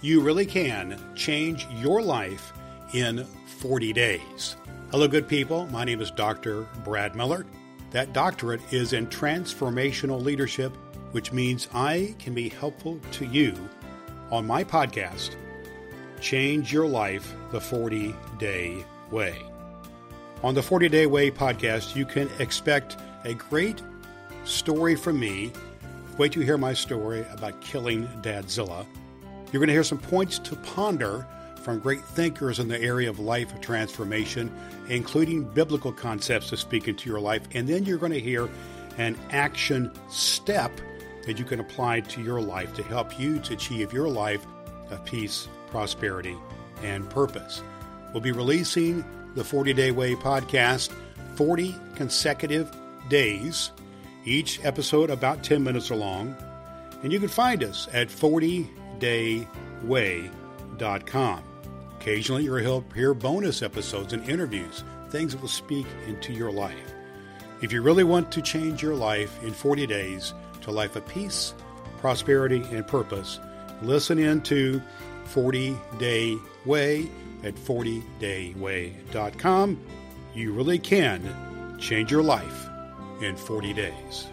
you really can change your life in 40 days. Hello, good people. My name is Dr. Brad Miller. That doctorate is in transformational leadership, which means I can be helpful to you on my podcast, Change Your Life the 40 Day Way. On the 40 Day Way podcast, you can expect a great story from me. Wait to hear my story about killing Dadzilla. You're going to hear some points to ponder from great thinkers in the area of life transformation, including biblical concepts to speak into your life. And then you're going to hear an action step that you can apply to your life to help you to achieve your life of peace, prosperity, and purpose. We'll be releasing the 40 Day Way podcast 40 consecutive days, each episode about 10 minutes long. And you can find us at 40dayway.com. Occasionally, you'll hear bonus episodes and interviews, things that will speak into your life. If you really want to change your life in 40 days to a life of peace, prosperity, and purpose, listen in to 40 Day Way at 40dayway.com. You really can change your life in 40 days.